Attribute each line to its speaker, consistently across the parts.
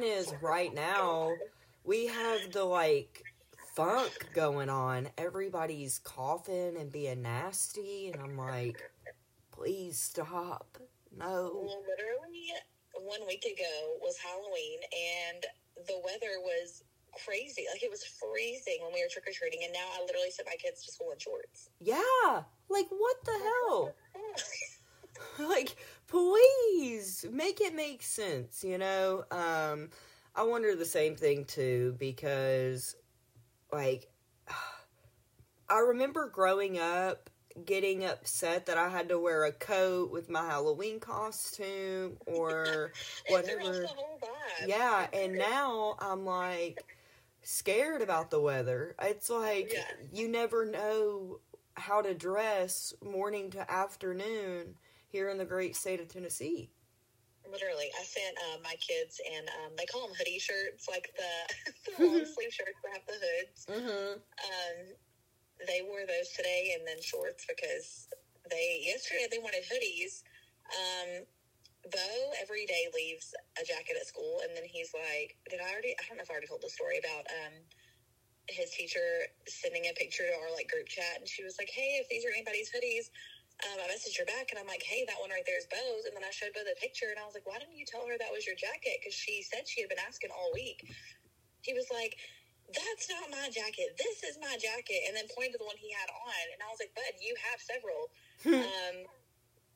Speaker 1: Mine is right now. We have the like funk going on. Everybody's coughing and being nasty, and I'm like, please stop. No.
Speaker 2: Well, literally one week ago was Halloween, and the weather was crazy. Like it was freezing when we were trick or treating, and now I literally sent my kids to school in shorts.
Speaker 1: Yeah. Like, what the hell? like, please make it make sense, you know? Um, I wonder the same thing too because, like, I remember growing up getting upset that I had to wear a coat with my Halloween costume or
Speaker 2: It threw off
Speaker 1: whatever.
Speaker 2: the whole vibe.
Speaker 1: Yeah, and now I'm like scared about the weather. It's like
Speaker 2: Yeah.
Speaker 1: you never know how to dress morning to afternoon here in the great state of Tennessee.
Speaker 2: Literally, I sent uh, my kids, and um, they call them hoodie shirts, like the, the long sleeve shirts that have the hoods.
Speaker 1: Mm-hmm.
Speaker 2: Um, they wore those today, and then shorts because they yesterday they wanted hoodies. Um, Bo every day leaves a jacket at school, and then he's like, "Did I already? I don't know if I already told the story about um, his teacher sending a picture to our like group chat, and she was like, "Hey, if these are anybody's hoodies." Um, I messaged her back and I'm like, hey, that one right there is Bo's. And then I showed Bo the picture and I was like, why didn't you tell her that was your jacket? Because she said she had been asking all week. He was like, that's not my jacket. This is my jacket. And then pointed to the one he had on. And I was like, bud, you have several. um,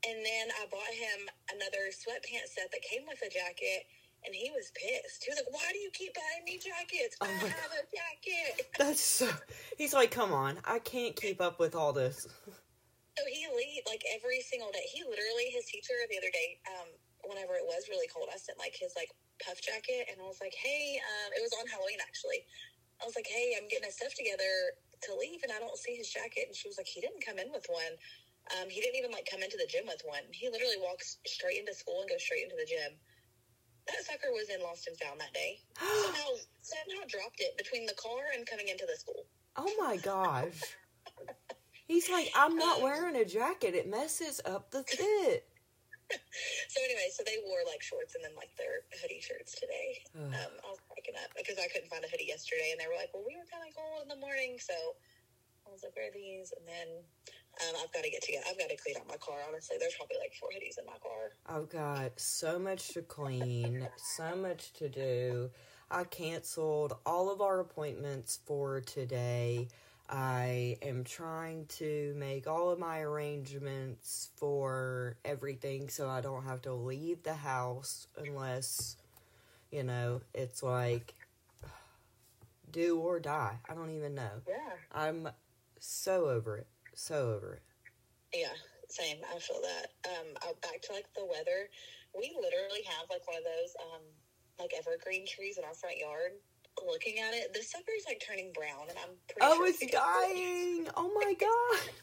Speaker 2: and then I bought him another sweatpants set that came with a jacket. And he was pissed. He was like, why do you keep buying me jackets?
Speaker 1: Oh
Speaker 2: I have a jacket.
Speaker 1: That's so. He's like, come on, I can't keep up with all this.
Speaker 2: So he lead like every single day. He literally his teacher the other day, um, whenever it was really cold, I sent like his like puff jacket and I was like, Hey, um, it was on Halloween actually. I was like, Hey, I'm getting his stuff together to leave and I don't see his jacket and she was like, He didn't come in with one. Um, he didn't even like come into the gym with one. He literally walks straight into school and goes straight into the gym. That sucker was in Lost and Found that day. Somehow somehow dropped it between the car and coming into the school.
Speaker 1: Oh my gosh. He's like, I'm not wearing a jacket. It messes up the fit.
Speaker 2: So anyway, so they wore like shorts and then like their hoodie shirts today. Um, I was cracking up because I couldn't find a hoodie yesterday, and they were like, "Well, we were kind of cold in the morning," so I was like, "Where are these?" And then um, I've got to get together. I've got to clean out my car. Honestly, there's probably like four hoodies in my car.
Speaker 1: I've got so much to clean, so much to do. I canceled all of our appointments for today. I am trying to make all of my arrangements for everything so I don't have to leave the house unless, you know, it's like do or die. I don't even know.
Speaker 2: Yeah,
Speaker 1: I'm so over it. So over it.
Speaker 2: yeah, same. I feel that. Um, back to like the weather. We literally have like one of those um, like evergreen trees in our front yard. Looking at it, the sucker's like turning brown, and I'm pretty
Speaker 1: Oh,
Speaker 2: sure
Speaker 1: it's dying. Oh my god.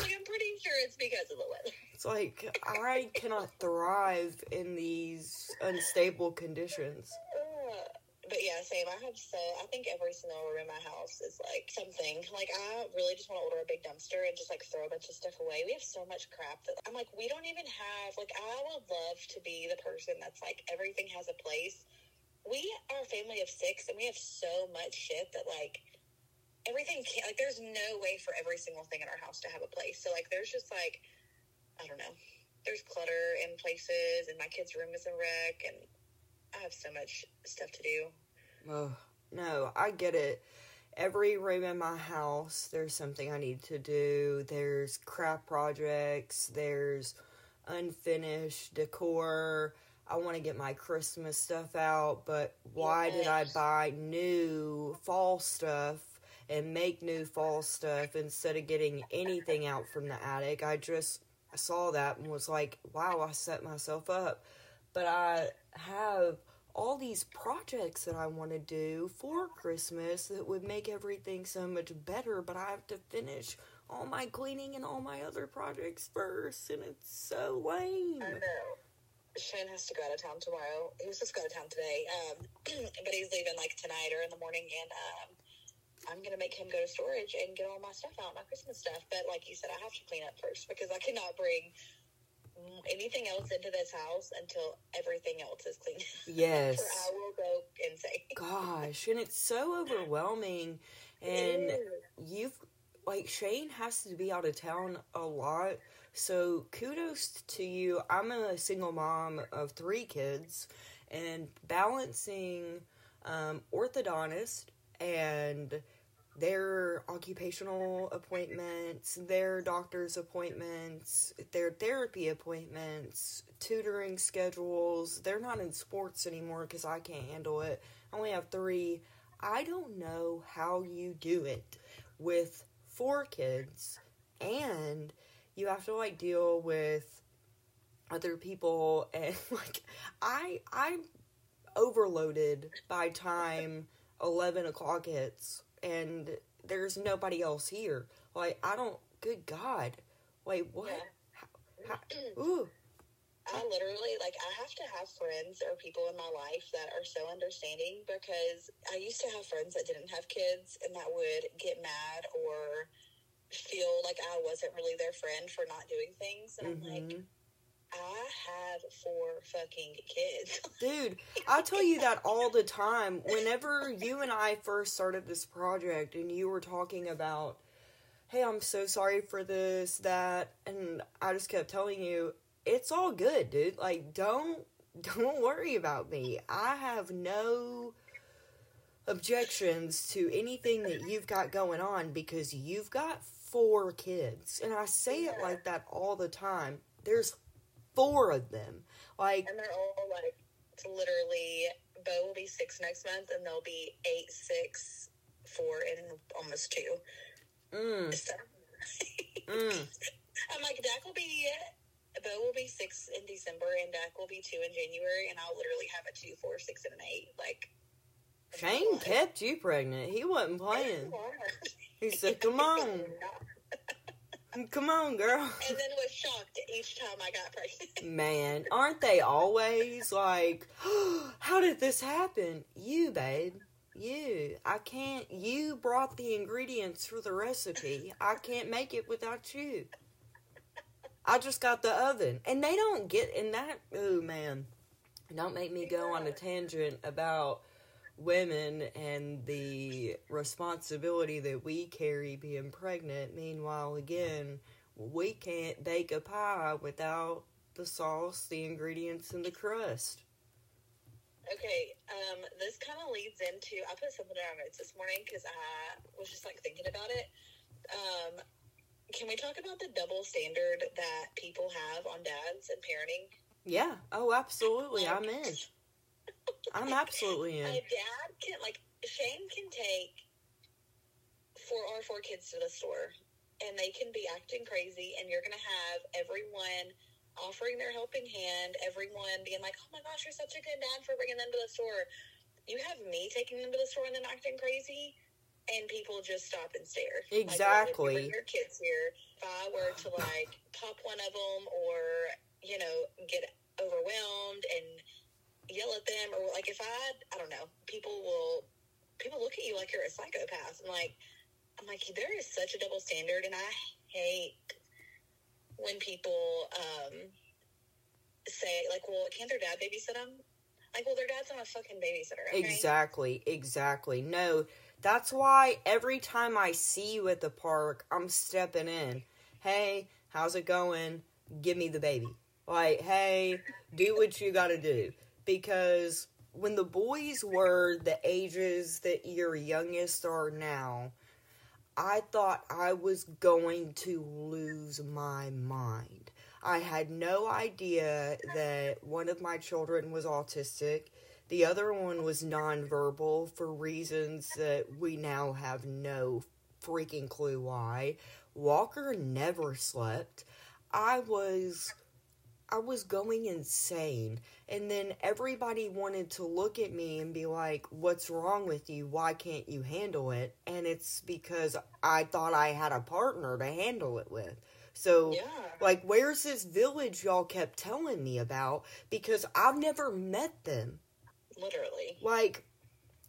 Speaker 2: Like, I'm pretty sure it's because of the weather.
Speaker 1: It's like I cannot thrive in these unstable conditions.
Speaker 2: Uh, but yeah, same. I have so I think every single room in my house is like something. Like I really just want to order a big dumpster and just like throw a bunch of stuff away. We have so much crap that I'm like, we don't even have like I would love to be the person that's like everything has a place. We are a family of six and we have so much shit that like everything can't like there's no way for every single thing in our house to have a place. So like there's just like I don't know. There's clutter in places and my kid's room is a wreck and I have so much stuff to do.
Speaker 1: Oh, no, I get it. Every room in my house, there's something I need to do. There's craft projects, there's unfinished decor. I want to get my Christmas stuff out, but why did I buy new fall stuff and make new fall stuff instead of getting anything out from the attic? I just saw that and was like, wow, I set myself up. But I have all these projects that I want to do for Christmas that would make everything so much better, but I have to finish all my cleaning and all my other projects first, and it's so lame.
Speaker 2: I know. Shane has to go out of town tomorrow. He was supposed to go out of town today, um, but he's leaving like tonight or in the morning, and um, I'm gonna make him go to storage and get all my stuff out, my Christmas stuff. But like you said, I have to clean up first because I cannot bring anything else into this house until everything else is clean.
Speaker 1: Yes.
Speaker 2: I will go insane.
Speaker 1: Gosh, and it's so overwhelming. And you've, like, Shane has to be out of town a lot. So kudos to you. I'm a single mom of three kids, and balancing um, orthodontist and their occupational appointments, their doctor's appointments, their therapy appointments, tutoring schedules. They're not in sports anymore because I can't handle it. I only have three. I don't know how you do it with four kids and you have to like deal with other people and like I I'm overloaded by time eleven o'clock hits and there's nobody else here. Like I don't. Good God! Wait, what?
Speaker 2: Yeah.
Speaker 1: How, how, ooh,
Speaker 2: I literally like I have to have friends or people in my life that are so understanding because I used to have friends that didn't have kids and that would get mad or feel like I wasn't really their friend for not doing things and I'm like
Speaker 1: mhm.
Speaker 2: I have four fucking kids.
Speaker 1: dude, I tell you that all the time. Whenever you and I first started this project, and you were talking about, "Hey, I'm so sorry for this, that," and I just kept telling you, "It's all good, dude. Like, don't don't worry about me. I have no." objections to anything that you've got going on because you've got four kids. And I say it like that all the time. There's four of them. Like,
Speaker 2: and they're all like it's literally Bo will be six next month and they'll be eight, six, four, and almost two.
Speaker 1: mm,
Speaker 2: So
Speaker 1: mm.
Speaker 2: I'm like, Dak will be, Bo will be six in December, and Dak will be two in January, and I'll literally have a two, four, six, and an eight. Like,
Speaker 1: Shane kept you pregnant. He wasn't playing. He said, "Come on, come on, girl."
Speaker 2: And then was shocked each time I got pregnant.
Speaker 1: Man, aren't they always like, "How did this happen?" You, babe. You. I can't. You brought the ingredients for the recipe. I can't make it without you. I just got the oven, and they don't get in that. Oh man, don't make me go on a tangent about women and the responsibility that we carry being pregnant. Meanwhile, again, we can't bake a pie without the sauce, the ingredients, and the crust.
Speaker 2: Okay, um, this kind of leads into. I put something in our notes this morning because I was just like thinking about it. Um, can we talk about the double standard that people have on dads and parenting?
Speaker 1: Yeah. Oh, absolutely. I'm in. I'm absolutely in.
Speaker 2: A dad can like Shane can take four or four kids to the store, and they can be acting crazy, and you're gonna have everyone offering their helping hand, everyone being like, "Oh my gosh, you're such a good dad for bringing them to the store." You have me taking them to the store and then acting crazy, and people just stop and stare.
Speaker 1: Exactly.
Speaker 2: if you your kids here. If I were to like pop one of them, or you know, get overwhelmed and yell at them, or like if I, I don't know, people will people look at you like you're a psychopath. I'm like, I'm like, there is such a double standard, and I hate when people um, say like, well, can't their dad babysit them? Like, well, their dad's not a fucking babysitter. Okay?
Speaker 1: Exactly, exactly. No, that's why every time I see you at the park, I'm stepping in. Hey, how's it going? Give me the baby. Like, hey, do what you gotta do. Because when the boys were the ages that your youngest are now, I thought I was going to lose my mind. I had no idea that one of my children was autistic. The other one was nonverbal for reasons that we now have no freaking clue why. Walker never slept. I was I was going insane. And then everybody wanted to look at me and be like, What's wrong with you? Why can't you handle it? And it's because I thought I had a partner to handle it with. So,
Speaker 2: Yeah.
Speaker 1: like, where's this village y'all kept telling me about? Because I've never met them.
Speaker 2: Literally.
Speaker 1: Like,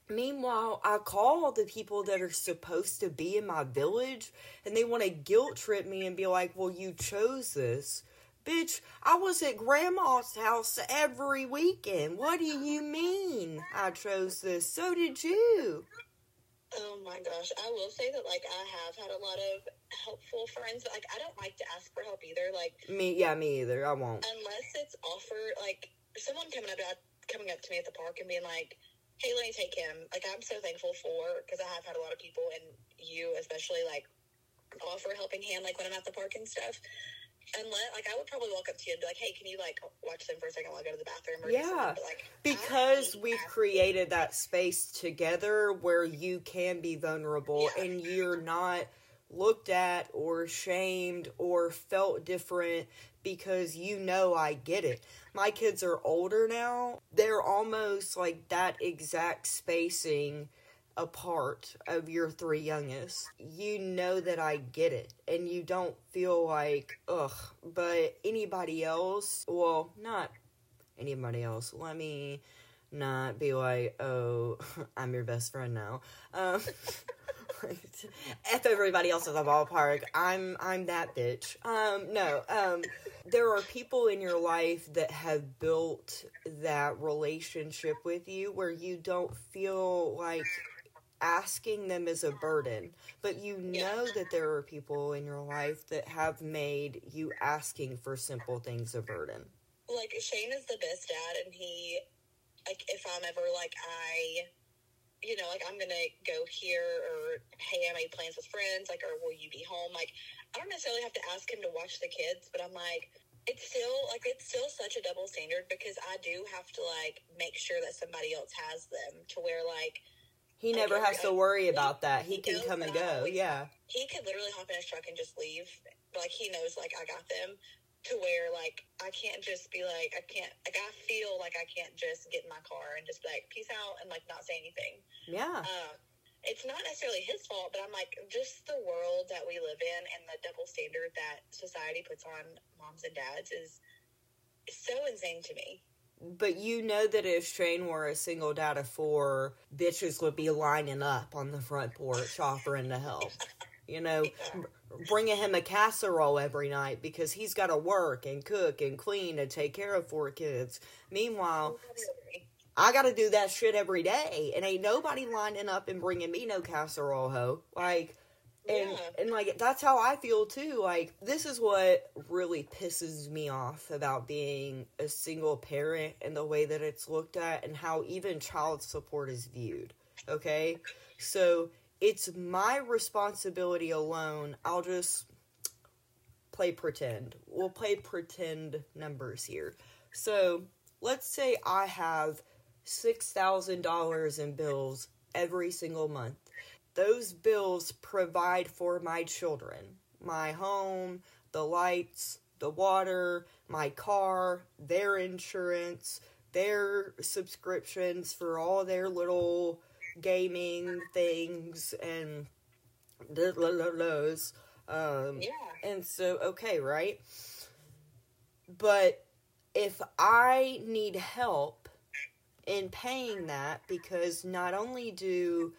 Speaker 1: meanwhile, I call the people that are supposed to be in my village and they want to guilt trip me and be like, well, you chose this. Bitch, I was at grandma's house every weekend. What do you mean I chose this? So did you.
Speaker 2: Oh my gosh. I will say that like I have had a lot of helpful friends, but like I don't like to ask for help either. Like
Speaker 1: Me, yeah, me either. I won't.
Speaker 2: unless it's offered like someone coming up coming up to me at the park and being like, "Hey, let me take him." Like I'm so thankful for because I have had a lot of people and you especially like offer a helping hand like when I'm at the park and stuff. Unless like I would probably walk up to you and be like, "Hey, can you like watch them for a second while I go to the bathroom?" Or
Speaker 1: Yeah.
Speaker 2: But, like
Speaker 1: Because we've
Speaker 2: ask-
Speaker 1: created that space together where you can be vulnerable
Speaker 2: Yeah.
Speaker 1: and you're not looked at or shamed or felt different because you know I get it. My kids are older now. They're almost like that exact spacing apart of your three youngest. You know that I get it and you don't feel like ugh, but anybody else, well, not anybody else. Let me not be like, oh, I'm your best friend now. Um, F everybody else at the ballpark. I'm I'm that bitch. Um, no. Um, there are people in your life that have built that relationship with you where you don't feel like asking them is a burden, but you know that there are people in your life that have made you asking for simple things a burden.
Speaker 2: like Shane is the best dad, and he like if I'm ever like I, you know, like I'm gonna go here or hey, I made plans with friends, like or will you be home? Like I don't necessarily have to ask him to watch the kids, but I'm like. It's still like it's still such a double standard because I do have to like make sure that somebody else has them to where like
Speaker 1: He never has to worry about that. He can come and go. Yeah.
Speaker 2: he could literally hop in his truck and just leave. Like he knows, like I got them. To where like I can't just be like I can't like I feel like I can't just get in my car and just be like peace out and like not say anything.
Speaker 1: Yeah.
Speaker 2: Uh, it's not necessarily his fault, but I'm like just the world that we live in and the double standard that society puts on moms and dads is so insane to me.
Speaker 1: But you know that if Shane were a single dad of four, bitches would be lining up on the front porch offering to help. You know, bringing him a casserole every night because he's got to work and cook and clean and take care of four kids. Meanwhile, I got to do that shit every day, and ain't nobody lining up and bringing me no casserole, ho. Like, and
Speaker 2: Yeah.
Speaker 1: and like that's how I feel too. Like, this is what really pisses me off about being a single parent and the way that it's looked at, and how even child support is viewed. Okay, so it's my responsibility alone. I'll just play pretend. We'll play pretend numbers here. So let's say I have $6,000 in bills every single month. Those bills provide for my children my home, the lights, the water, my car, their insurance, their subscriptions for all their little gaming things and those. Um,
Speaker 2: Yeah.
Speaker 1: and so, okay, right? But if I need help in paying that, because not only do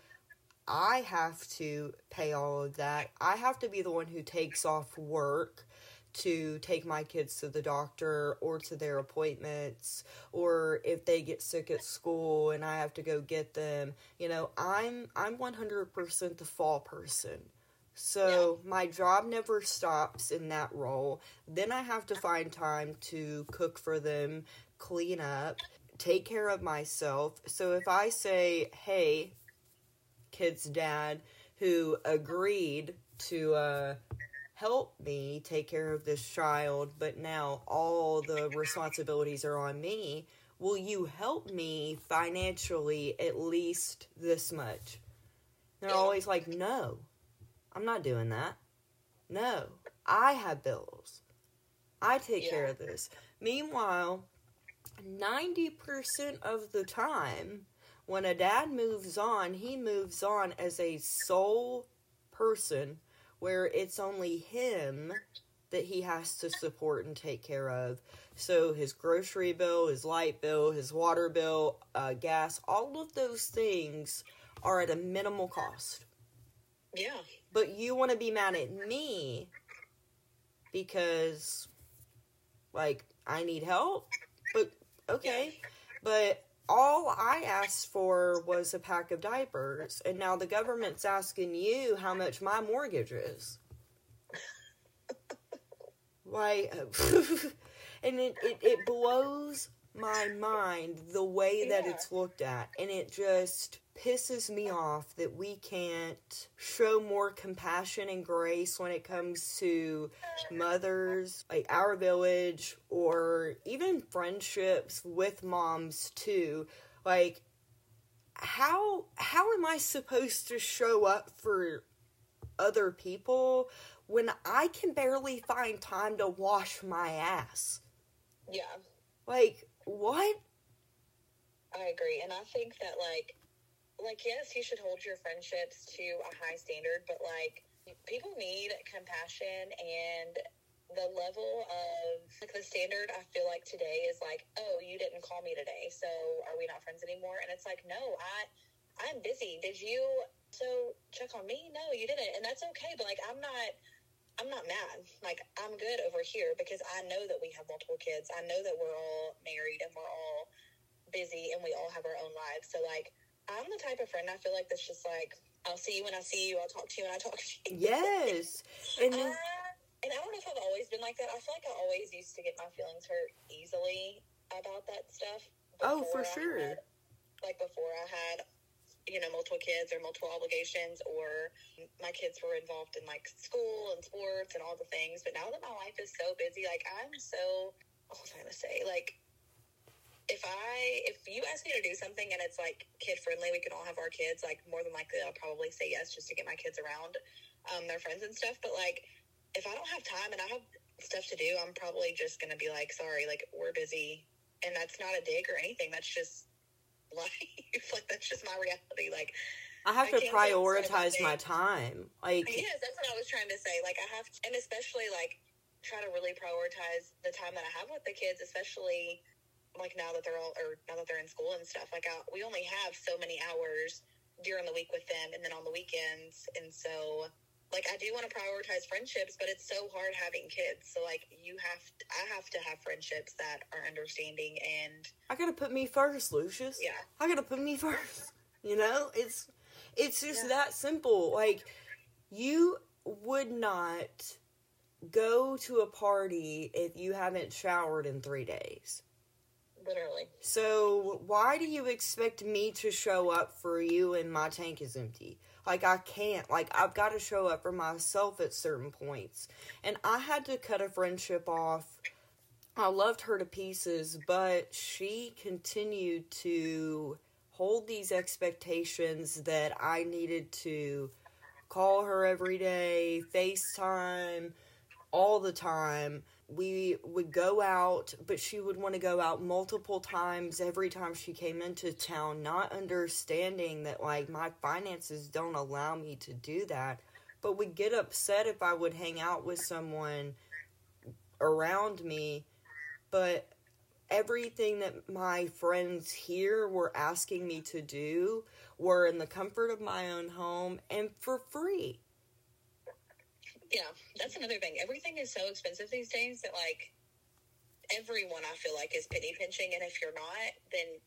Speaker 1: I have to pay all of that, I have to be the one who takes off work to take my kids to the doctor or to their appointments or if they get sick at school and I have to go get them you know I'm I'm 100% the fall person so my job never stops in that role. Then I have to find time to cook for them, clean up, take care of myself. So if I say, "Hey, kid's dad who agreed to uh help me take care of this child, but now all the responsibilities are on me. Will you help me financially at least this much? They're always like, no, I'm not doing that. No, I have bills. I take care of this. Meanwhile, 90% of the time, when a dad moves on, he moves on as a sole person where it's only him that he has to support and take care of. So his grocery bill, his light bill, his water bill, uh, gas, all of those things are at a minimal cost.
Speaker 2: Yeah.
Speaker 1: But you want to be mad at me because Like, I need help, but okay. But all I asked for was a pack of diapers, and now the government's asking you how much my mortgage is. Why? and it, it, it blows my mind the way that it's looked at, and it just pisses me off that we can't show more compassion and grace when it comes to mothers, like our village, or even friendships with moms too. Like, how how am I supposed to show up for other people when I can barely find time to wash my ass?
Speaker 2: Yeah,
Speaker 1: Like, what?
Speaker 2: I agree, and I think that like, like yes, you should hold your friendships to a high standard, but like, people need compassion and the level of like the standard I feel like today is like, oh, you didn't call me today, so are we not friends anymore? And it's like, no, I I'm busy. Did you so check on me? No, you didn't, and that's okay. But like, I'm not. I'm not mad. Like I'm good over here because I know that we have multiple kids. I know that we're all married and we're all busy and we all have our own lives. So like I'm the type of friend I feel like that's just like I'll see you when I see you. I'll talk to you when I talk to you.
Speaker 1: Yes. And then,
Speaker 2: Uh, and I don't know if I've always been like that. I feel like I always used to get my feelings hurt easily about that stuff.
Speaker 1: Oh, for
Speaker 2: I
Speaker 1: sure.
Speaker 2: had- like before I had, you know, multiple kids or multiple obligations, or my kids were involved in like school and sports and all the things. But now that my life is so busy, like I'm so, what was I gonna say? Like, if I, if you ask me to do something and it's like kid friendly, we can all have our kids. Like, more than likely, I'll probably say yes just to get my kids around um, their friends and stuff. But like, if I don't have time and I have stuff to do, I'm probably just gonna be like, sorry, like we're busy, and that's not a dig or anything. That's just life. like that's just my reality. Like
Speaker 1: I have
Speaker 2: I
Speaker 1: to prioritize my time. Like,
Speaker 2: yes, that's what I was trying to say. Like I have, to, and especially like try to really prioritize the time that I have with the kids, especially like now that they're all or now that they're in school and stuff. Like I, we only have so many hours during the week with them, and then on the weekends, and so. Like I do want to prioritize friendships, but it's so hard having kids. So like you have, I have to have friendships that are understanding and
Speaker 1: I gotta put me first, Lucius.
Speaker 2: yeah,
Speaker 1: I gotta put me first. You know, it's it's just
Speaker 2: Yeah.
Speaker 1: that simple. Like you would not go to a party if you haven't showered in three days.
Speaker 2: literally.
Speaker 1: So why do you expect me to show up for you and my tank is empty? Like I can't. Like I've got to show up for myself at certain points. And I had to cut a friendship off. I loved her to pieces, but she continued to hold these expectations that I needed to call her every day, FaceTime all the time. We would go out, but she would want to go out multiple times every time she came into town, not understanding that like my finances don't allow me to do that. But would get upset if I would hang out with someone around me, but everything that my friends here were asking me to do were in the comfort of my own home and for free.
Speaker 2: Yeah, that's another thing. Everything is so expensive these days that like everyone I feel like is penny pinching, and if you're not, then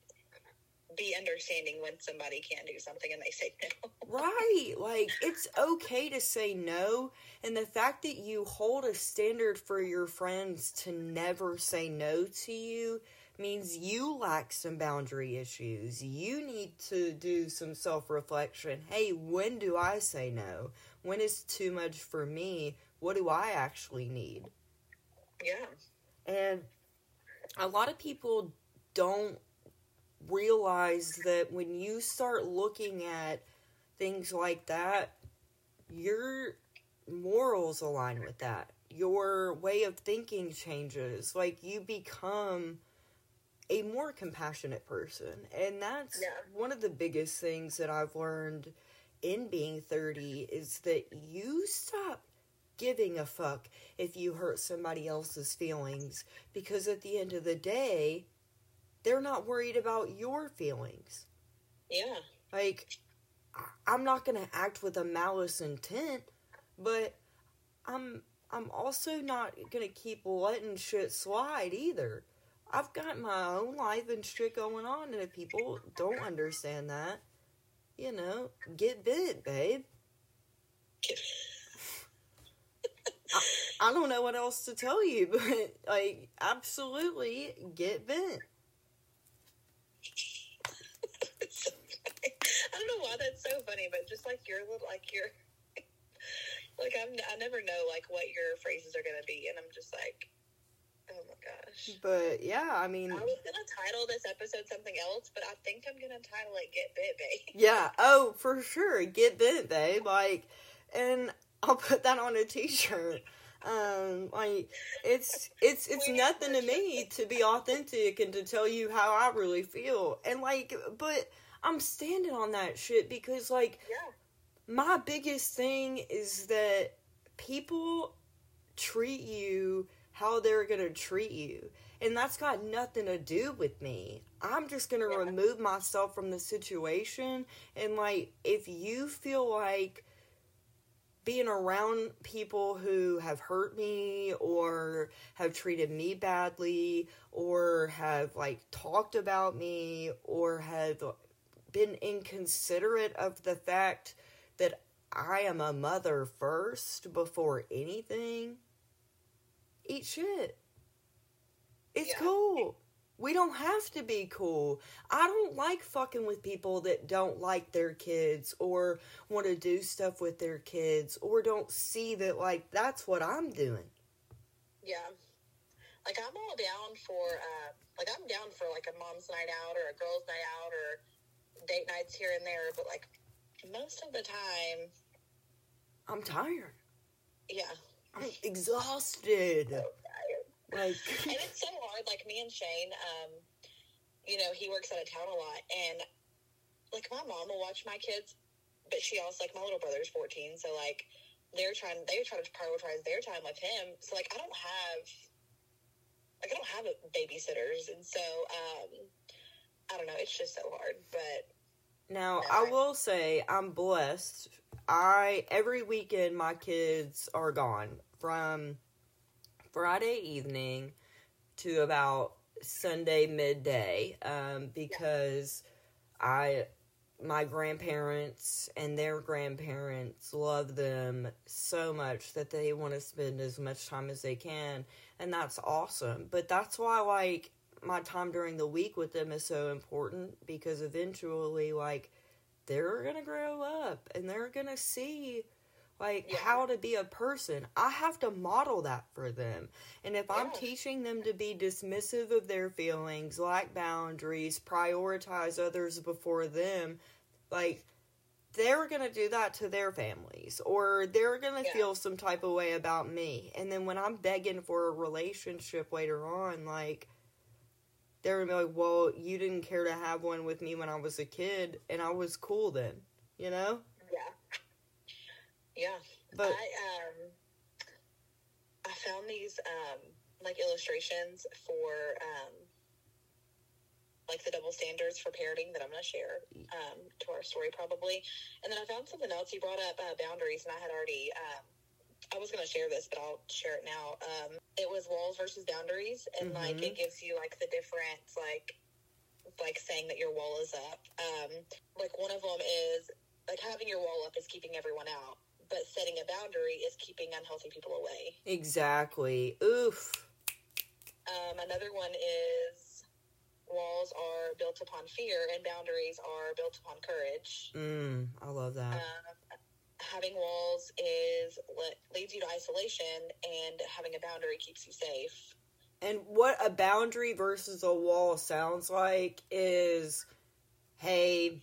Speaker 2: be understanding when somebody can't do something and they say no.
Speaker 1: Right. Like, it's okay to say no. And the fact that you hold a standard for your friends to never say no to you means you lack some boundary issues. You need to do some self reflection. Hey, when do I say no? When is too much for me? What do I actually need?
Speaker 2: Yeah,
Speaker 1: And a lot of people don't realize that when you start looking at things like that, your morals align with that. Your way of thinking changes. Like you become a more compassionate person. And that's
Speaker 2: Yeah.
Speaker 1: one of the biggest things that I've learned in being 30 is that you stop giving a fuck if you hurt somebody else's feelings because at the end of the day they're not worried about your feelings
Speaker 2: yeah,
Speaker 1: like i'm not going to act with a malice intent but i'm I'm also not gonna keep letting shit slide either. I've got my own life and shit going on, and if people don't understand that, you know, get bit, babe. I, I don't know what else to tell you, but like, absolutely get bent.
Speaker 2: I don't know why that's so funny, but just like your little, like your, like I'm, I never know like what your phrases are gonna be, and I'm just like.
Speaker 1: But yeah, I mean,
Speaker 2: I was gonna title this episode something else, but I think I'm gonna title it "Get Bent, Babe."
Speaker 1: yeah, oh, for sure, get bit, babe. Like, and I'll put that on a t-shirt. Um, like it's it's it's nothing to me to be authentic and to tell you how I really feel. And like, but I'm standing on that shit because like
Speaker 2: Yeah,
Speaker 1: my biggest thing is that people treat you how they're gonna treat you. And that's got nothing to do with me. I'm just gonna
Speaker 2: Yeah.
Speaker 1: remove myself from the situation. And, like, if you feel like being around people who have hurt me or have treated me badly or have, like, talked about me or have been inconsiderate of the fact that I am a mother first before anything, eat shit. It's
Speaker 2: Yeah.
Speaker 1: cool. We don't have to be cool. I don't like fucking with people that don't like their kids or want to do stuff with their kids or don't see that, like, that's what I'm doing.
Speaker 2: yeah. Like I'm all down for, uh, like I'm down for like a mom's night out or a girls' night out or date nights here and there, but like most of the time,
Speaker 1: I'm tired.
Speaker 2: yeah.
Speaker 1: I'm exhausted.
Speaker 2: So.
Speaker 1: Like,
Speaker 2: and it's so hard. Like me and Shane, um, you know, he works out of town a lot, and like my mom will watch my kids, but she also like my little brother's fourteen, so like they're trying they're trying to prioritize their time with him. So like I don't have like I don't have babysitters, and so um, I don't know. It's just so hard, but
Speaker 1: Now,
Speaker 2: No,
Speaker 1: I
Speaker 2: I-
Speaker 1: will say I'm blessed. I every weekend my kids are gone from Friday evening to about Sunday midday um, because I my grandparents and their grandparents love them so much that they want to spend as much time as they can and that's awesome. But that's why like my time during the week with them is so important because eventually like they're gonna grow up and they're gonna see like
Speaker 2: Yeah.
Speaker 1: how to be a person i have to model that for them and if i'm teaching them to be dismissive of their feelings lack boundaries prioritize others before them like they're gonna do that to their families or they're gonna
Speaker 2: Yeah.
Speaker 1: feel some type of way about me and then when i'm begging for a relationship later on like they're gonna be like, well, you didn't care to have one with me when I was a kid, and I was cool then, you know?
Speaker 2: yeah, yeah.
Speaker 1: But
Speaker 2: I um I found these um like illustrations for um like the double standards for parenting that I'm gonna share um to our story probably. And then I found something else. You brought up uh, boundaries and I had already um I was gonna share this, but I'll share it now. Um it was walls versus boundaries and like
Speaker 1: Mhm.
Speaker 2: it gives you like the different like like saying that your wall is up. Um like one of them is like having your wall up is keeping everyone out, but setting a boundary is keeping unhealthy people away.
Speaker 1: exactly. Oof.
Speaker 2: Um, another one is walls are built upon fear and boundaries are built upon courage.
Speaker 1: Mm, I love that.
Speaker 2: Um, having walls is what leads you to isolation, and having a boundary keeps you safe.
Speaker 1: And what a boundary versus a wall sounds like is hey,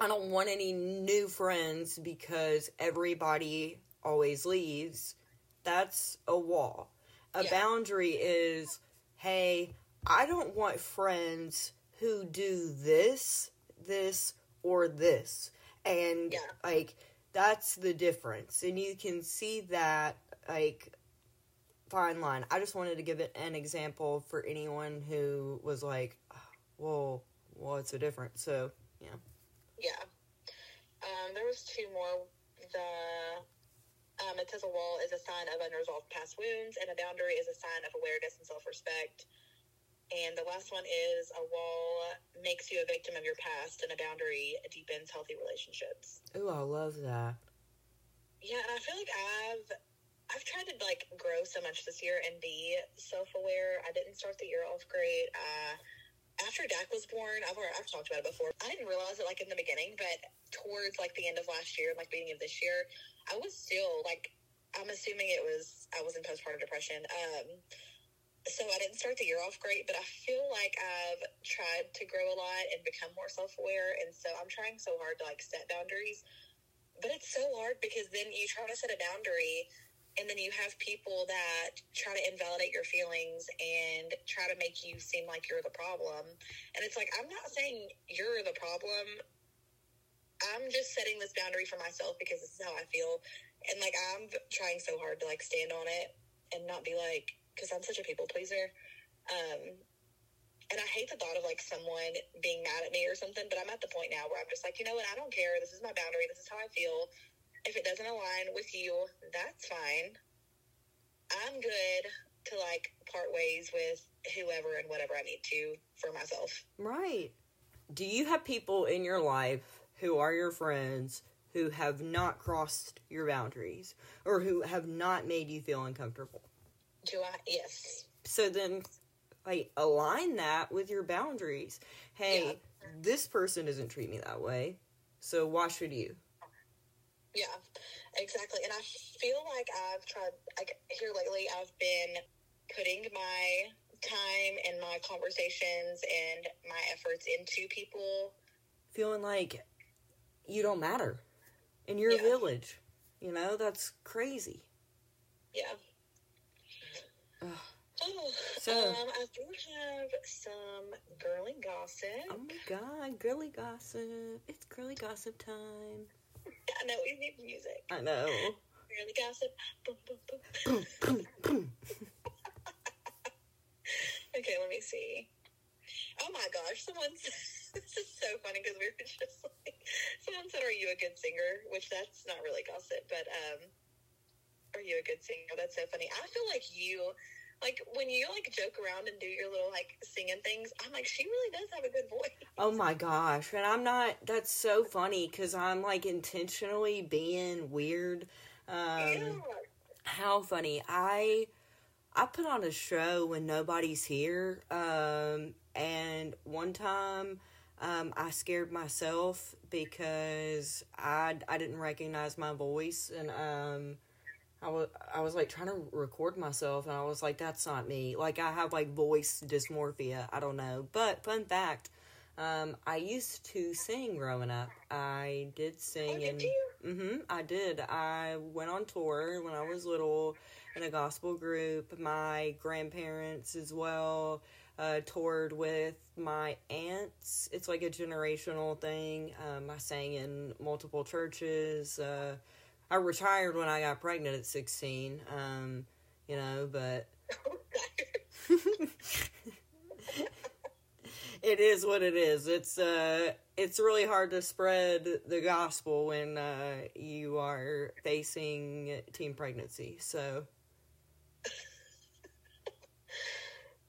Speaker 1: I don't want any new friends because everybody always leaves. That's a wall. A
Speaker 2: Yeah.
Speaker 1: boundary is hey, I don't want friends who do this, this, or this. And
Speaker 2: Yeah.
Speaker 1: like that's the difference. And you can see that like fine line. I just wanted to give it an example for anyone who was like, well, what's the difference? So,
Speaker 2: Yeah. Yeah. Um, there was two more. The Um, it says a wall is a sign of unresolved past wounds, and a boundary is a sign of awareness and self respect. And the last one is a wall makes you a victim of your past, and a boundary deepens healthy relationships.
Speaker 1: Ooh, I love that.
Speaker 2: Yeah, and I feel like I've I've tried to like grow so much this year and be self aware. I didn't start the year off great. Uh, after Dak was born, I've already, I've talked about it before. I didn't realize it like in the beginning, but towards like the end of last year, like beginning of this year, I was still like I'm assuming it was I was in postpartum depression. Um, so I didn't start the year off great, but I feel like I've tried to grow a lot and become more self aware, and so I'm trying so hard to like set boundaries. But it's so hard because then you try to set a boundary, and then you have people that try to invalidate your feelings and try to make you seem like you're the problem. And it's like I'm not saying you're the problem. I'm just setting this boundary for myself because this is how I feel, and like I'm trying so hard to like stand on it and not be like because I'm such a people pleaser. Um, and I hate the thought of like someone being mad at me or something, but I'm at the point now where I'm just like, you know what? I don't care. This is my boundary. This is how I feel. If it doesn't align with you, that's fine. I'm good to like part ways with whoever and whatever I need to for myself.
Speaker 1: Right. Do you have people in your life who are your friends who have not crossed your boundaries or who have not made you feel uncomfortable?
Speaker 2: Do I? Yes.
Speaker 1: So then, like, align that with your boundaries. Hey,
Speaker 2: Yeah.
Speaker 1: this person doesn't treat me that way, so why should you?
Speaker 2: Yeah, exactly. And I feel like I've tried, like, here lately, I've been putting my time and my conversations and my efforts into people.
Speaker 1: Feeling like you don't matter in your
Speaker 2: Yeah.
Speaker 1: village. You know, that's crazy.
Speaker 2: Yeah. Oh,
Speaker 1: So-
Speaker 2: um, I do have some girly gossip.
Speaker 1: Oh my god, girly gossip. It's girly gossip time.
Speaker 2: I know we need music.
Speaker 1: I know.
Speaker 2: Girly gossip. Boom, boom, boom.
Speaker 1: boom, boom, boom.
Speaker 2: Okay, let me see. Oh my gosh, someone said, this is so funny because we were just like, someone said, Are you a good singer? Which that's not really gossip, but um, are you a good singer? That's so funny. I feel like you, like, when you like joke around and do your little like singing things, I'm like, she really does have a good voice.
Speaker 1: Oh my gosh. And I'm not, that's so funny because I'm like intentionally being weird. Um,
Speaker 2: yeah.
Speaker 1: how funny i i put on a show when nobody's here um and one time um i scared myself because i i didn't recognize my voice and um I was, I was like trying to record myself and I was like, that's not me. Like, I have like voice dysmorphia. I don't know. But, fun fact, um, I used to sing growing up. I did sing
Speaker 2: Oh, did
Speaker 1: in. hmm I did. I went on tour when I was little in a gospel group. My grandparents as well uh, toured with my aunts. It's like a generational thing. Um, I sang in multiple churches. Uh, I retired when I got pregnant at 16, um, you know, but it is what it is. It's uh it's really hard to spread the gospel when uh you are facing teen pregnancy. So,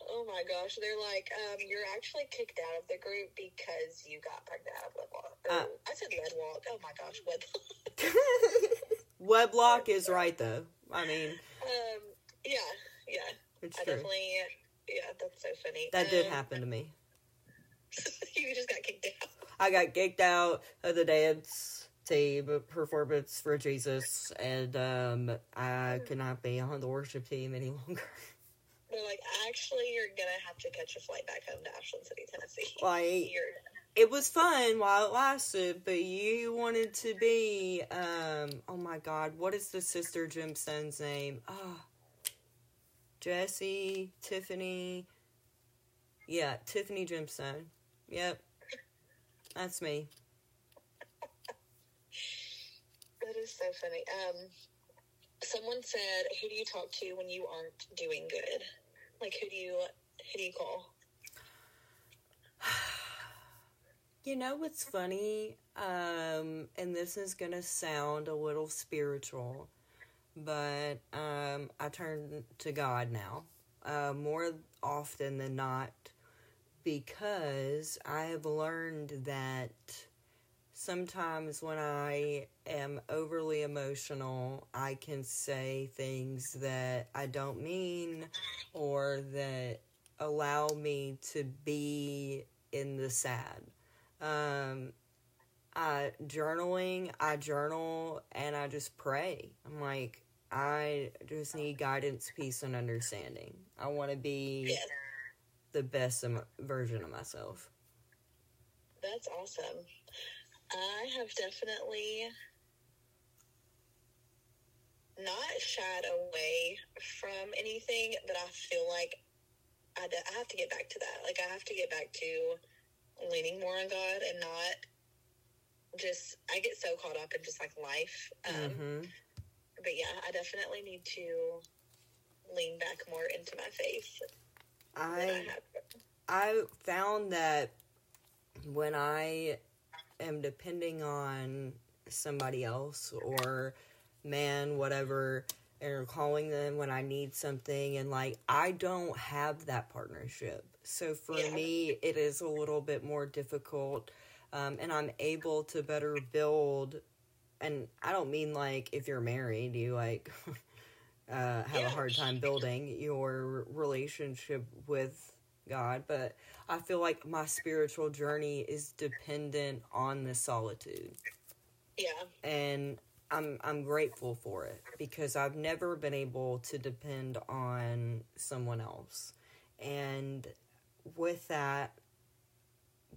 Speaker 2: oh my gosh, they're like, um, you're actually kicked out of the group because you got pregnant out of wedlock.
Speaker 1: Uh.
Speaker 2: I said wedlock. Oh my gosh, wedlock.
Speaker 1: Weblock is right though. I mean,
Speaker 2: Um, yeah, yeah.
Speaker 1: it's
Speaker 2: I
Speaker 1: true.
Speaker 2: definitely, yeah, that's so funny.
Speaker 1: That did
Speaker 2: Um,
Speaker 1: happen to me.
Speaker 2: you just got kicked out.
Speaker 1: I got kicked out of the dance team performance for Jesus and um I cannot be on the worship team any longer.
Speaker 2: They're like, actually, you're gonna have to catch a flight back home to Ashland City, Tennessee.
Speaker 1: Like
Speaker 2: You're
Speaker 1: it was fun while it lasted, but you wanted to be um oh my god, what is the sister gemstone's name? Ah Jessie, Tiffany. Yeah, Tiffany Gemstone. Yep. That's me.
Speaker 2: that is so funny. Um, someone said, "Who do you talk to when you aren't doing good? Like, who do you who do you call?"
Speaker 1: You know what's funny? Um, and this is gonna sound a little spiritual, but um, I turn to God now uh, more often than not because I have learned that sometimes when I am overly emotional, I can say things that I don't mean or that allow me to be in the sad. Um, I journaling, I journal and I just pray. I'm like, I just need guidance, peace, and understanding. I want to be the best version of myself.
Speaker 2: That's awesome. I have definitely not shied away from anything, but I feel like I, I have to get back to that. Like, I have to get back to leaning more on God and not just, I get so caught up in just like life. Um,
Speaker 1: hmm
Speaker 2: But yeah, I definitely need to lean back more into my faith I
Speaker 1: I. I found that when I am depending on somebody else or man, whatever, and calling them when I need something, and like I don't have that partnership. So for
Speaker 2: Yeah.
Speaker 1: me, it is a little bit more difficult, um, and I'm able to better build. And I don't mean like if you're married, you like uh, have a hard time building your relationship with God, but I feel like my spiritual journey is dependent on the solitude.
Speaker 2: Yeah.
Speaker 1: And I'm I'm grateful for it because I've never been able to depend on someone else. And with that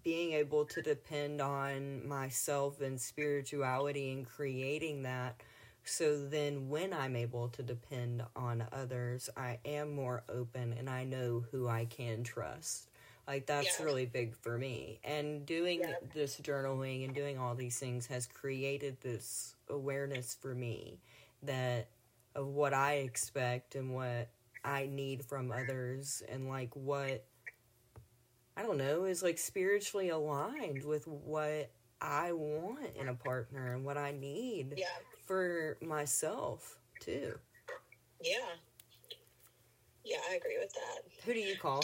Speaker 1: being able to depend on myself and spirituality and creating that so then when I'm able to depend on others, I am more open and I know who I can trust. Like that's
Speaker 2: Yeah.
Speaker 1: really big for me. And doing
Speaker 2: Yeah.
Speaker 1: this journaling and doing all these things has created this awareness for me that of what I expect and what I need from others and like what I don't know is like spiritually aligned with what I want in a partner and what I need
Speaker 2: Yeah.
Speaker 1: for myself too.
Speaker 2: Yeah. Yeah, I agree with that.
Speaker 1: Who do you call?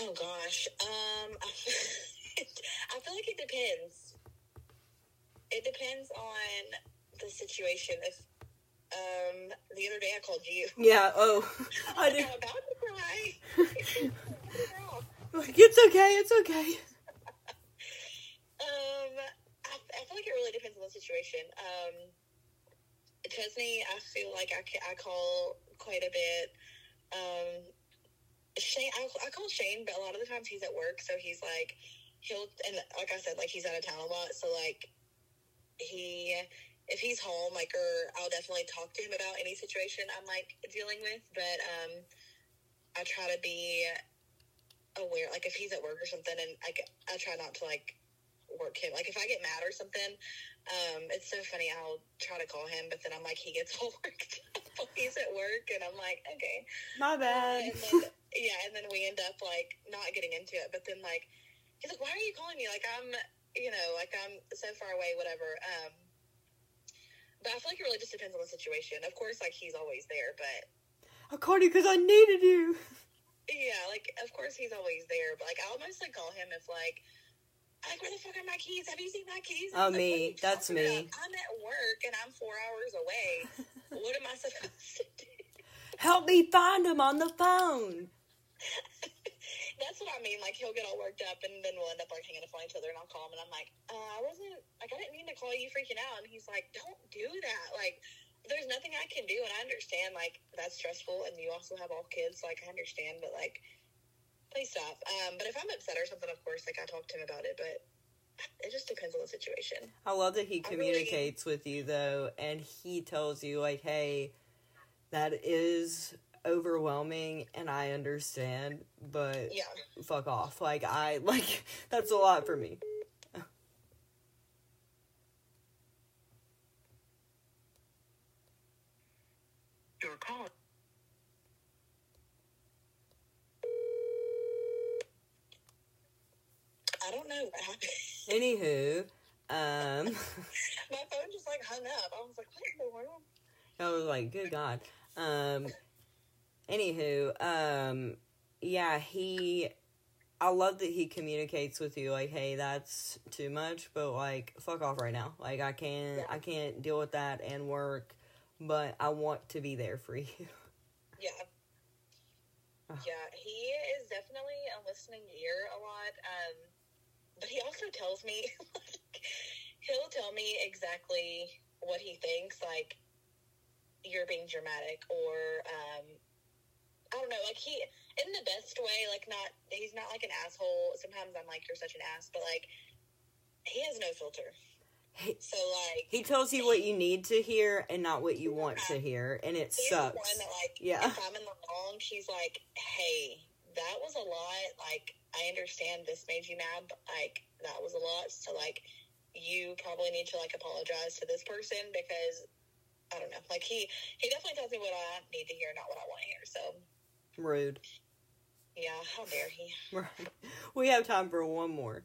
Speaker 2: Oh gosh. Um I feel, I feel like it depends. It depends on the situation. If um the other day I called you.
Speaker 1: Yeah, oh, I do.
Speaker 2: I'm about to cry.
Speaker 1: Like, it's okay, it's okay.
Speaker 2: Um, I, I feel like it really depends on the situation. Um, Chesney, I feel like I, I call quite a bit. Um, Shane, I, I call Shane, but a lot of the times he's at work, so he's like, he'll, and like I said, like he's out of town a lot, so like he, if he's home, like, or I'll definitely talk to him about any situation I'm like dealing with, but um, I try to be aware, like if he's at work or something, and I, I try not to like work him. Like if I get mad or something, um, it's so funny. I'll try to call him, but then I'm like, he gets all worked up he's at work, and I'm like, okay.
Speaker 1: My
Speaker 2: Uh,
Speaker 1: bad.
Speaker 2: and then, yeah, and then we end up like not getting into it. But then like he's like, why are you calling me? Like I'm, you know, like I'm so far away, whatever. Um, but I feel like it really just depends on the situation. Of course, like he's always there, but
Speaker 1: I called you because I needed you.
Speaker 2: yeah, like of course he's always there. But like I almost like call him if like. Like, where the fuck are my keys? Have you seen my keys?
Speaker 1: Oh,
Speaker 2: Like,
Speaker 1: me. That's me.
Speaker 2: about? I'm at work and I'm four hours away. what am I supposed to do?
Speaker 1: Help me find him on the phone.
Speaker 2: That's what I mean. Like he'll get all worked up, and then we'll end up like hanging up on each other, and I'll call him, and I'm like, uh, I wasn't like I didn't mean to call you freaking out, and he's like, Don't do that. Like, there's nothing I can do, and I understand like that's stressful, and you also have all kids, like I understand, but like, please stop. Um, but if I'm upset or something, of course, like I talk to him about it, but it just depends on the situation.
Speaker 1: I love that he
Speaker 2: I really-
Speaker 1: communicates with you though, and he tells you like, "Hey, that is overwhelming, and I understand, but
Speaker 2: Yeah.
Speaker 1: fuck off." Like I like that's a lot for me.
Speaker 2: Your call. I don't know what happened.
Speaker 1: Anywho, Um,
Speaker 2: My phone just like hung up. I was like, what in the world?
Speaker 1: I was like, good God. Um, anywho, um, yeah, he. I love that he communicates with you like, hey, that's too much, but like, fuck off right now. Like, I can't, I can't deal with that and work, but I want to be there for you.
Speaker 2: Yeah. Yeah, he is definitely a listening ear a lot. Um, but he also tells me, like, he'll tell me exactly what he thinks, like, you're being dramatic, or, um, I don't know, like, he, in the best way, like, not, he's not like an asshole. Sometimes I'm like, you're such an ass, but, like, he has no filter. So, like,
Speaker 1: He tells you what you need to hear and not what you want to hear, and it
Speaker 2: He's the one
Speaker 1: sucks.
Speaker 2: that, like,
Speaker 1: Yeah.
Speaker 2: if I'm in the wrong, she's like, hey, that was a lot. Like, I understand this made you mad, but, like, that was a lot. So, like, you probably need to, like, apologize to this person because, I don't know. Like, he, he definitely tells me what I need to hear, not what I want to hear. So,
Speaker 1: Rude.
Speaker 2: yeah, how dare he?
Speaker 1: Right. We have time for one more.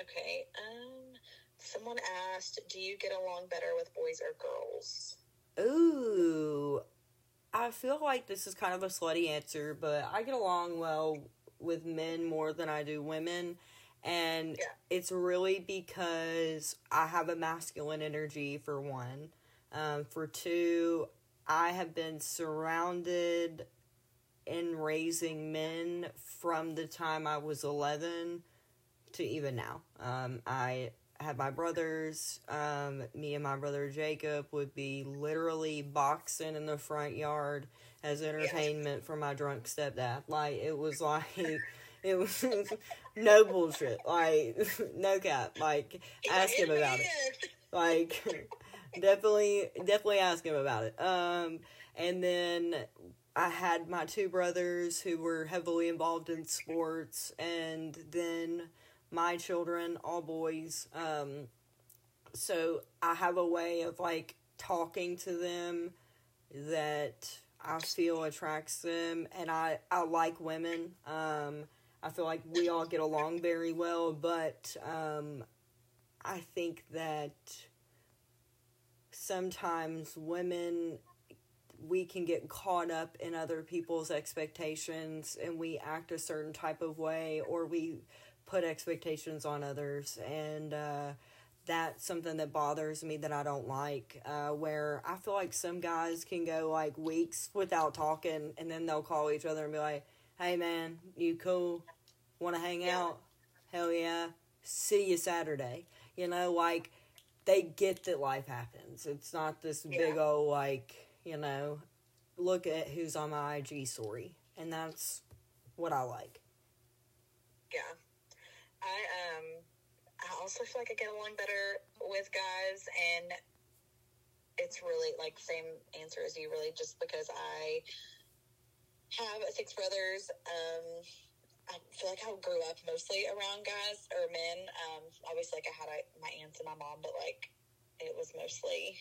Speaker 2: Okay, um, someone asked, do you get along better with boys or girls?
Speaker 1: Ooh. I feel like this is kind of a slutty answer, but I get along well with men more than I do women. And
Speaker 2: Yeah.
Speaker 1: it's really because I have a masculine energy, for one. Um, for two, I have been surrounded in raising men from the time I was 11 to even now. Um, I had my brothers. Um, me and my brother Jacob would be literally boxing in the front yard as entertainment for my drunk stepdad. Like it was like it was no bullshit. Like no cap. Like ask him about it. Like definitely definitely ask him about it. Um and then I had my two brothers who were heavily involved in sports and then my children, all boys. Um so I have a way of like talking to them that I feel attracts them and I I like women. Um I feel like we all get along very well, but um I think that sometimes women we can get caught up in other people's expectations and we act a certain type of way or we put expectations on others and uh, that's something that bothers me that I don't like. Uh, where I feel like some guys can go like weeks without talking and then they'll call each other and be like, hey man, you cool? Want to hang
Speaker 2: Yeah.
Speaker 1: out? Hell yeah. See you Saturday. You know, like they get that life happens. It's not this big old like, you know, look at who's on my IG story. And that's what I like.
Speaker 2: Yeah. I um I also feel like I get along better with guys and it's really like same answer as you really just because I have six brothers. Um I feel like I grew up mostly around guys or men. Um obviously like I had I, my aunts and my mom, but like it was mostly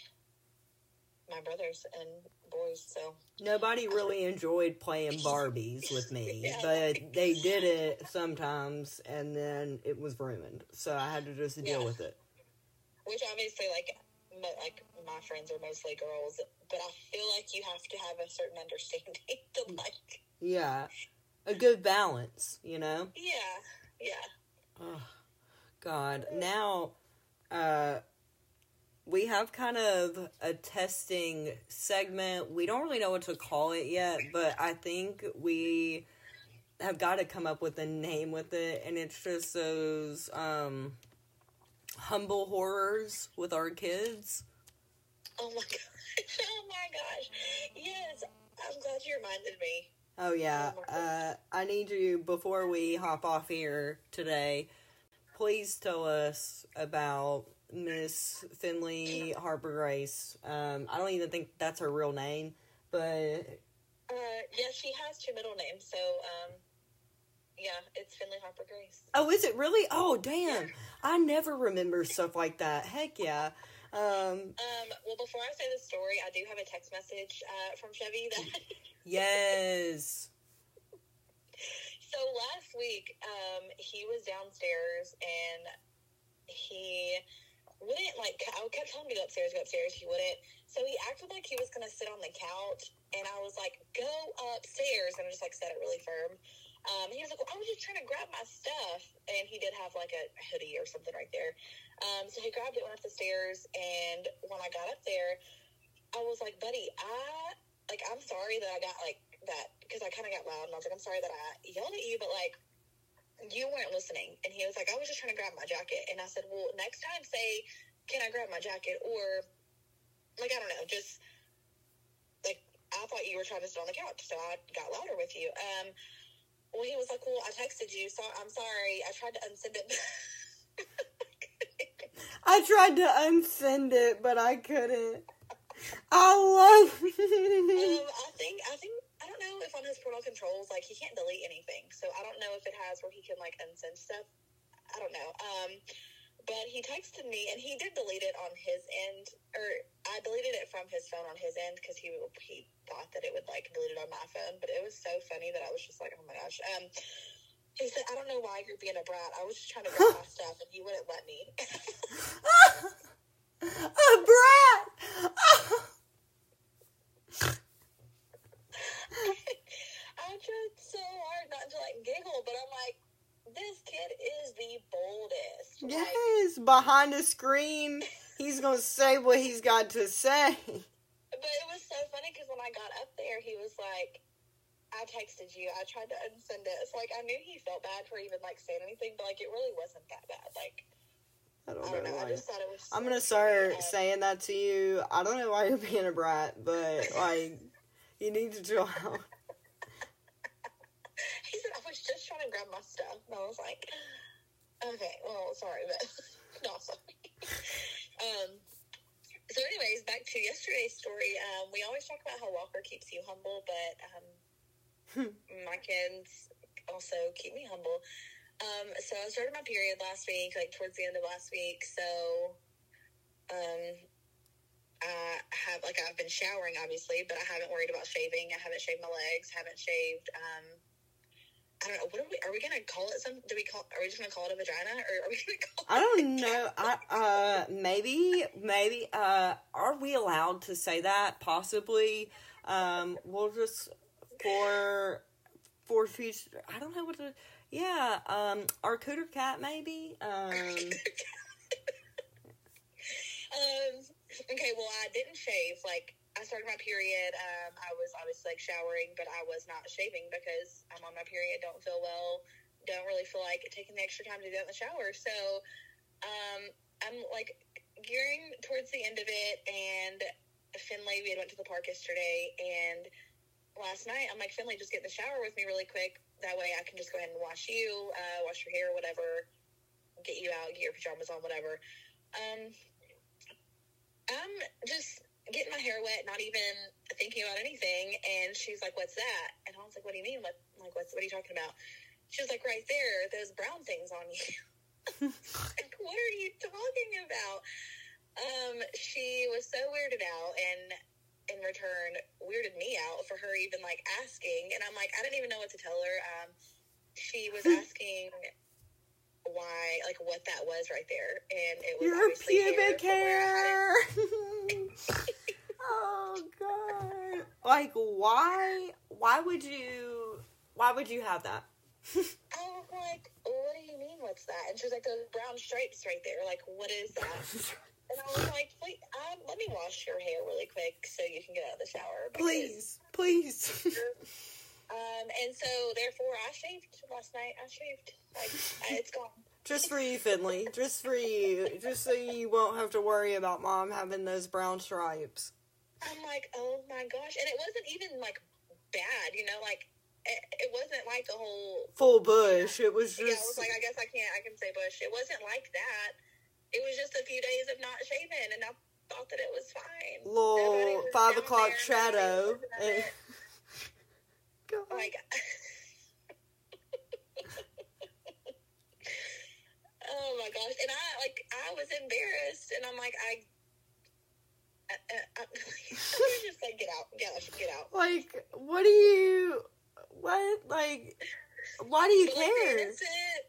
Speaker 2: my brothers and boys, so
Speaker 1: Nobody really enjoyed playing Barbies with me,
Speaker 2: Yeah.
Speaker 1: but they did it sometimes and then it was ruined. So I had to just deal
Speaker 2: Yeah.
Speaker 1: with it.
Speaker 2: which obviously like mo- like my friends are mostly girls, but I feel like you have to have a certain understanding to like
Speaker 1: Yeah. A good balance, you know?
Speaker 2: yeah yeah
Speaker 1: Oh, God. Now, uh, we have kind of a testing segment. We don't really know what to call it yet, but I think we have got to come up with a name with it, and it's just those um, humble horrors with our kids.
Speaker 2: oh my gosh oh my gosh yes I'm glad you reminded me
Speaker 1: Oh yeah. Uh, I need you before we hop off here today. Please tell us about Miss Finley Harper Grace. Um, I don't even think that's her real name, but
Speaker 2: uh yeah she has two middle names so um yeah it's Finley Harper Grace
Speaker 1: oh, is it really? Oh, damn! I never remember stuff like that. Heck yeah. Um,
Speaker 2: um well before I say the story I do have a text message uh, from Chevy that
Speaker 1: yes.
Speaker 2: So last week, um, he was downstairs and he wouldn't like. I kept telling him to go upstairs, go upstairs. He wouldn't. So he acted like he was gonna sit on the couch, and I was like, "Go upstairs," and I just like said it really firm. Um, he was like, well, "I was just trying to grab my stuff," and he did have like a hoodie or something right there. Um, so he grabbed it, went up the stairs, and when I got up there, I was like, "Buddy, I like I'm sorry that I got like that because I kind of got loud, and I was like, I'm sorry that I yelled at you, but like." You weren't listening, and he was like, "I was just trying to grab my jacket," and I said, "Well, next time, say, can I grab my jacket?" Or like I don't know, just like I thought you were trying to sit on the couch, so I got louder with you. Um, well, he was like, "Well, I texted you, so I'm sorry. I tried to unsend it."
Speaker 1: I tried to unsend it, but I couldn't. I love.
Speaker 2: um, I think I think I don't know if on his parental controls, like he can't delete anything, so I don't know if it has where he can like unsend stuff. I don't know. Um, but he texted me and he did delete it on his end or i deleted it from his phone on his end because he he thought that it would like delete it on my phone but it was so funny that i was just like oh my gosh um he said i don't know why you're being a brat i was just trying to grab my stuff and you wouldn't let me
Speaker 1: a brat
Speaker 2: i tried so hard not to like giggle but i'm like this kid is the boldest. Like,
Speaker 1: yes, behind the screen, he's gonna say what he's got to say.
Speaker 2: But it was so funny because when I got up there, he was like, "I texted you. I tried to unsend it." So like, I knew he felt bad for even like saying anything, but like, it really wasn't that bad. Like.
Speaker 1: I don't,
Speaker 2: I don't
Speaker 1: know. why.
Speaker 2: I just thought it was.
Speaker 1: I'm gonna start saying that to you. I don't know why you're being a brat, but like, you need to chill out.
Speaker 2: He said I was just trying to grab my stuff, and I was like, "Okay, well, sorry, but not sorry." um. So, anyways, back to yesterday's story. Um, we always talk about how Walker keeps you humble, but um, my kids also keep me humble. Um, so I started my period last week, like towards the end of last week. So, um, I have like I've been showering, obviously, but I haven't worried about shaving. I haven't shaved my legs. Haven't shaved. Um, I don't know. What are we? Are we gonna call it some? Do we call? Are we just gonna call it a vagina, or are we gonna call?
Speaker 1: I don't know. I uh maybe maybe uh are we allowed to say that? Possibly. Um we'll just for for future I don't know what to yeah, um our cooter cat maybe. Um
Speaker 2: um. Okay. Well, I didn't shave. Like I started my period. Um. I was obviously like showering, but I was not shaving because I'm on my period. Don't feel well. Don't really feel like taking the extra time to do it in the shower. So, um, I'm like gearing towards the end of it, and Finley. We had went to the park yesterday, and last night I'm like Finley, just get in the shower with me really quick. That way I can just go ahead and wash you, uh, wash your hair, whatever. Get you out, get your pajamas on, whatever. Um, I'm just getting my hair wet, not even thinking about anything. And she's like, "What's that?" And I was like, "What do you mean? What? Like, what's what are you talking about?" She was like, "Right there, those brown things on you." like, what are you talking about? Um, she was so weirded out, and in return, weirded me out for her even like asking. And I'm like, I didn't even know what to tell her. Um, she was asking why, like, what that was right there, and it was
Speaker 1: your pubic
Speaker 2: from where I had
Speaker 1: hair. oh god. Like why why would you why would you have that?
Speaker 2: I was like, what do you mean, what's that? And she was like, those brown stripes right there. Like, what is that? And I was like, wait, um, let me wash your hair really quick so you can get out of the shower.
Speaker 1: please, please.
Speaker 2: Um, and so, therefore, I shaved last night. I shaved. Like, it's gone.
Speaker 1: Just for you, Finley. Just for you. Just so you won't have to worry about mom having those brown stripes.
Speaker 2: I'm like, oh my gosh. And it wasn't even, like, bad, you know? Like, it, it wasn't like a whole
Speaker 1: Full bush. It was just.
Speaker 2: Yeah, I was like, I guess I can't. I can say bush. It wasn't like that. It was just a few days of not shaving, and I thought that it was fine.
Speaker 1: Little five o'clock shadow.
Speaker 2: nobody was looking
Speaker 1: And,
Speaker 2: at it.
Speaker 1: God.
Speaker 2: Oh like, oh my gosh! And I like, I was embarrassed, and I'm like, I. I, I, I just like get out, get out, get out.
Speaker 1: like, what do you? What like? Why do you
Speaker 2: But,
Speaker 1: care?
Speaker 2: innocent,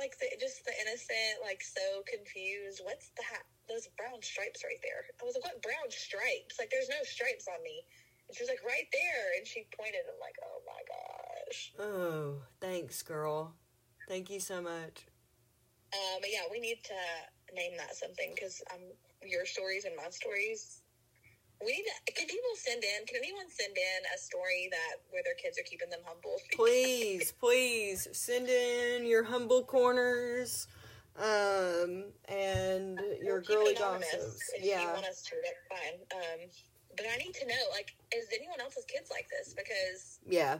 Speaker 2: like the, just the innocent like so confused. What's that? Those brown stripes right there. I was like, what brown stripes? Like, there's no stripes on me. And she was like, right there. And she pointed. I'm like, oh my gosh.
Speaker 1: Oh, thanks, girl. Thank you so much.
Speaker 2: Uh, but yeah, we need to name that something because um, your stories and my stories. We need can people send in? Can anyone send in a story that where their kids are keeping them humble?
Speaker 1: Please, please send in your humble corners, um, and your
Speaker 2: We'll girlie
Speaker 1: gossips.
Speaker 2: If you
Speaker 1: Yeah,
Speaker 2: want us to, that's fine. Um, but I need to know, like, is anyone else's kids like this? Because
Speaker 1: yeah,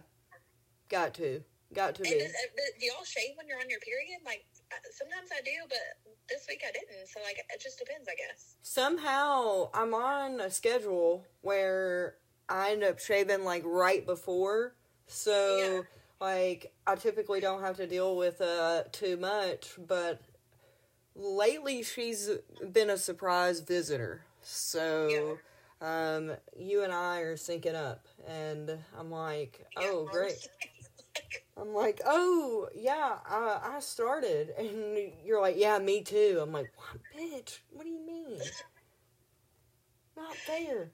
Speaker 1: got to, got to
Speaker 2: and
Speaker 1: be.
Speaker 2: does, uh, do y'all shave when you're on your period? Like, sometimes I do, but this week I didn't. So like, it just depends, I guess.
Speaker 1: Somehow, I'm on a schedule where I end up shaving like right before, so
Speaker 2: Yeah.
Speaker 1: like I typically don't have to deal with uh too much, but lately she's been a surprise visitor. So um you and I are syncing up and I'm like, "Oh,
Speaker 2: Yeah,
Speaker 1: great." I'm like, "Oh, yeah, I I started." And you're like, "Yeah, me too." I'm like, "What, bitch? What do you mean?" Not fair.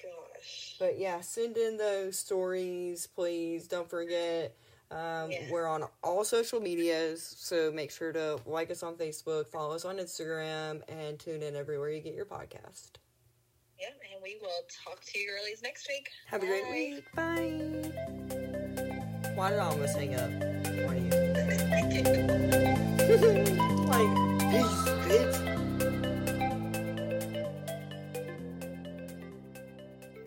Speaker 2: Gosh.
Speaker 1: But yeah, send in those stories, please. Don't forget. Um,
Speaker 2: Yeah.
Speaker 1: We're on all social medias, so make sure to like us on Facebook, follow us on Instagram, and tune in everywhere you get your podcast.
Speaker 2: Yeah, and we will talk to you girlies next week.
Speaker 1: Have a great week. Bye. Why did I almost hang up? Do you? like, peace.